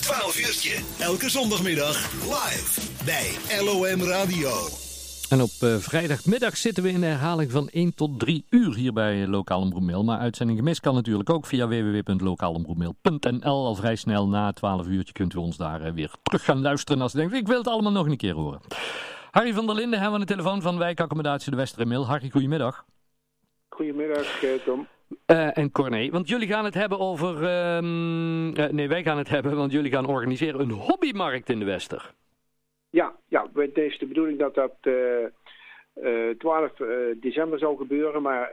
12 uurtje. Elke zondagmiddag live bij LOM Radio. En op uh, vrijdagmiddag zitten we in de herhaling van 1 tot 3 uur hier bij Lokaal Omroepmail. Maar uitzending gemist kan natuurlijk ook via www.lokaalomroepmail.nl. Al vrij snel na 12 uurtje kunt u ons daar uh, weer terug gaan luisteren als u denkt, ik wil het allemaal nog een keer horen. Harry van der Linden hebben we aan de telefoon van wijkaccommodatie de Westeremail. Harry, goedemiddag. Goedemiddag, Tom. Uh, en Corné, want jullie gaan het hebben over... Uh, uh, nee, wij gaan het hebben, want jullie gaan organiseren een hobbymarkt in de Wester. Ja, ja het is de bedoeling dat dat 12 december zal gebeuren, maar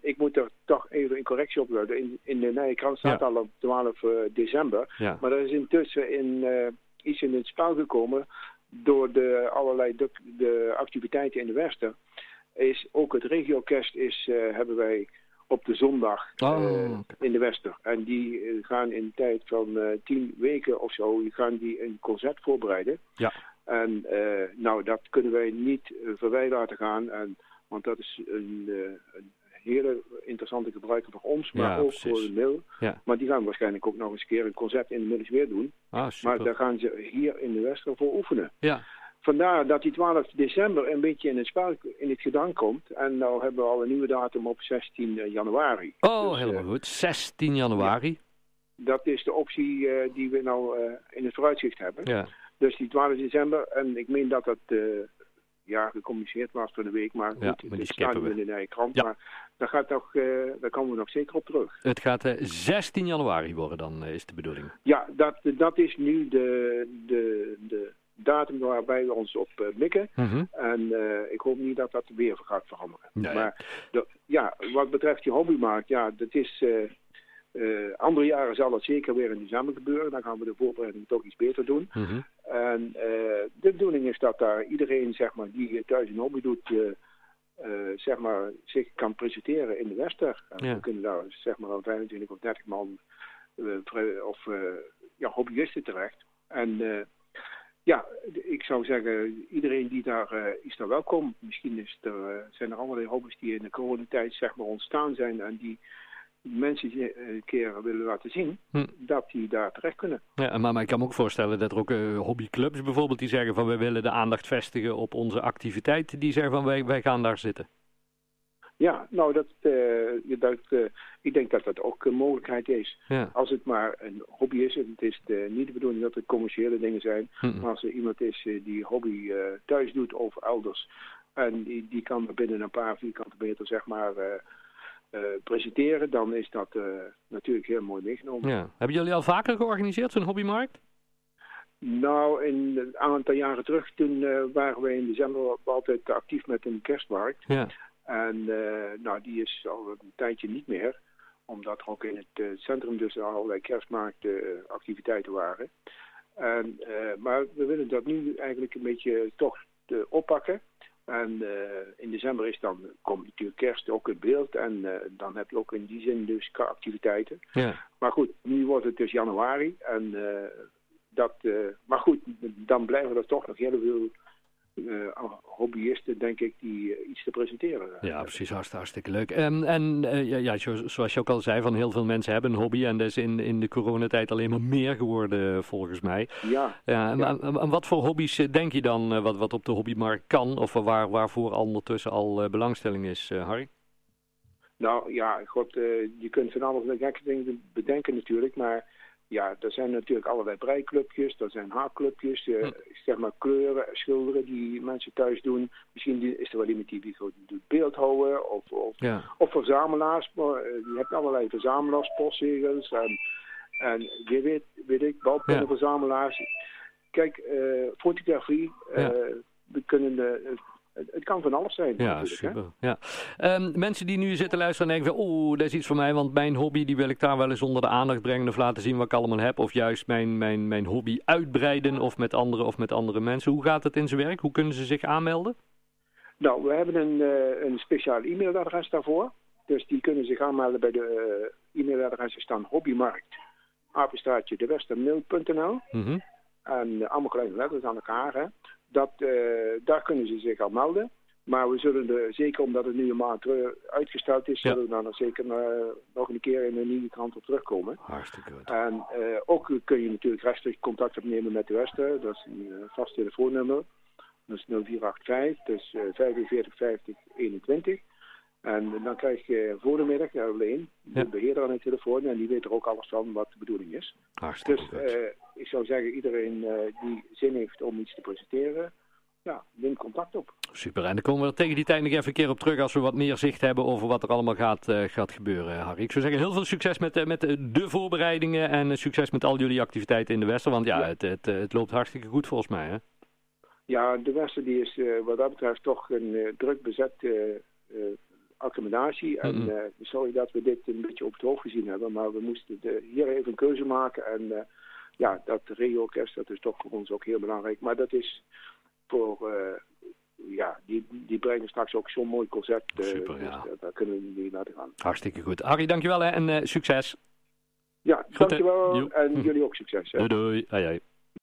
ik moet er toch even een correctie op doen. In, in de Nije Krant staat ja. al op 12 december, ja. maar er is intussen in, iets in het spel gekomen door de allerlei de, de activiteiten in de Wester. Is ook het regioorkest is, hebben wij op de zondag oh, okay. in de Wester. En die uh, gaan in een tijd van uh, tien weken of zo, gaan die een concert voorbereiden. Ja. En nou, dat kunnen wij niet voorbij laten gaan. En, want dat is een, een hele interessante gebruiker voor ons, maar ja, ook precies. voor de mail. Ja. Maar die gaan waarschijnlijk ook nog eens een keer een concert in de middags weer doen. Ah, maar daar gaan ze hier in de Wester voor oefenen. Ja. Vandaar dat die 12 december een beetje in het spel in het gedrang komt. En nou hebben we al een nieuwe datum op 16 januari. Oh, dus, helemaal uh, goed. 16 januari. Ja, dat is de optie uh, die we nou uh, in het vooruitzicht hebben. Ja. Dus die 12 december. En ik meen dat dat ja, gecommuniceerd was voor de week. Maar goed, maar die staat we. in de krant. Ja. Maar daar, gaat toch, daar komen we nog zeker op terug. Het gaat 16 januari worden dan, is de bedoeling. Ja, dat, dat is nu de... de, de datum waarbij we ons op uh, mikken. Mm -hmm. En uh, ik hoop niet dat dat weer gaat veranderen. Nee. Maar de, ja, wat betreft die hobbymarkt, ja, dat is... Uh, andere jaren zal het zeker weer in december gebeuren. Dan gaan we de voorbereiding toch iets beter doen. Mm -hmm. En de bedoeling is dat daar iedereen zeg maar, die thuis een hobby doet... zeg maar, zich kan presenteren in de Wester. En ja. We kunnen daar zeg maar 25 of 30 man of ja, hobbyisten terecht. En ja, ik zou zeggen, iedereen die daar uh, is daar welkom. Misschien is er, uh, zijn er allerlei hobby's die in de coronatijd zeg maar ontstaan zijn en die mensen een keer willen laten zien, hm. dat die daar terecht kunnen. Ja, maar, maar ik kan me ook voorstellen dat er ook uh, hobbyclubs bijvoorbeeld die zeggen van wij willen de aandacht vestigen op onze activiteit, die zeggen van wij, wij gaan daar zitten. Ja, nou, dat, uh, dat, uh, ik denk dat dat ook een mogelijkheid is. Ja. Als het maar een hobby is, en het is de, niet de bedoeling dat het commerciële dingen zijn, mm -mm. maar als er iemand is uh, die hobby thuis doet of elders, en die, die kan binnen een paar vierkante meter, zeg maar, presenteren, dan is dat natuurlijk heel mooi meegenomen. Ja. Hebben jullie al vaker georganiseerd, zo'n hobbymarkt? Nou, in een aantal jaren terug, toen waren we in december altijd actief met een kerstmarkt. Ja. En uh, nou, die is al een tijdje niet meer. Omdat er ook in het uh, centrum dus allerlei kerstmarktactiviteiten uh, waren. En, maar we willen dat nu eigenlijk een beetje toch oppakken. En in december is dan, komt natuurlijk kerst ook in beeld. En dan heb je ook in die zin dus activiteiten. Ja. Maar goed, nu wordt het dus januari. En, dat, maar goed, dan blijven er toch nog heel veel uh, hobbyisten, denk ik, die uh, iets te presenteren. Ja, precies. Hartstikke, leuk. En, en uh, ja, zoals je ook al zei, van heel veel mensen hebben een hobby. En dat is in, in de coronatijd alleen maar meer geworden, volgens mij. Ja. ja, en, ja. en, en wat voor hobby's denk je dan, wat, wat op de hobbymarkt kan? Of waar, waarvoor ondertussen al belangstelling is, Harry? Nou ja, god, je kunt van alles gekke dingen bedenken natuurlijk, maar ja, er zijn natuurlijk allerlei breiklubjes, er zijn haakclubjes, uh, hm. zeg maar kleuren, schilderen die mensen thuis doen. Misschien is er wel iemand die, die doet beeldhouden of, of, ja. of verzamelaars. Maar, uh, je hebt allerlei verzamelaars, postzegels en, en je weet, weet ik, balpennenverzamelaars. Kijk, uh, fotografie, ja. we kunnen het kan van alles zijn. Ja, super. Ja. Um, mensen die nu zitten luisteren en denken, oeh, dat is iets voor mij, want mijn hobby die wil ik daar wel eens onder de aandacht brengen of laten zien wat ik allemaal heb. Of juist mijn, mijn, mijn hobby uitbreiden of met anderen of met andere mensen. Hoe gaat het in zijn werk? Hoe kunnen ze zich aanmelden? Nou, we hebben een, uh, een speciaal e-mailadres daarvoor. Dus die kunnen zich aanmelden bij de uh, e-mailadressen staan hobbymarkt, apenstaartje dewestermail.nl mm -hmm. En uh, allemaal kleine letters aan elkaar, hè. Dat, uh, daar kunnen ze zich aan melden. Maar we zullen er, zeker omdat het nu een maand uitgesteld is, Ja. zullen we dan er zeker eh, nog een keer in een nieuwe krant op terugkomen. Hartstikke goed. En eh, ook kun je natuurlijk rechtstreeks contact opnemen met de Wester. Dat is een eh, vast telefoonnummer. Dat is 0485, dus eh 45 50 21. En dan krijg je voor de middag alleen de Ja. beheerder aan de telefoon. En die weet er ook alles van wat de bedoeling is. Hartstikke Dus eh, ik zou zeggen, iedereen eh, die zin heeft om iets te presenteren, ja, neem contact op. Super. En dan komen we er tegen die tijd nog even een keer op terug als we wat meer zicht hebben over wat er allemaal gaat, eh, gaat gebeuren, Harry. Ik zou zeggen, heel veel succes met, met de voorbereidingen en succes met al jullie activiteiten in de Wester. Want ja, Ja. Het, het, het loopt hartstikke goed volgens mij, hè? Ja, de Westen die is wat dat betreft toch een druk bezet accommodatie. En Mhm. eh, sorry dat we dit een beetje op het hoofd gezien hebben, maar we moesten de, hier even een keuze maken. En eh, ja, dat regio-orkest, dat is toch voor ons ook heel belangrijk. Maar dat is voor, eh, ja, die, die brengen straks ook zo'n mooi concert. dus ja. daar- kunnen we niet laten gaan. Hartstikke goed. Harry, dankjewel hè, en succes. Ja, Goed, dankjewel. En jullie ook succes. hè. Doei doei. Ai, ai.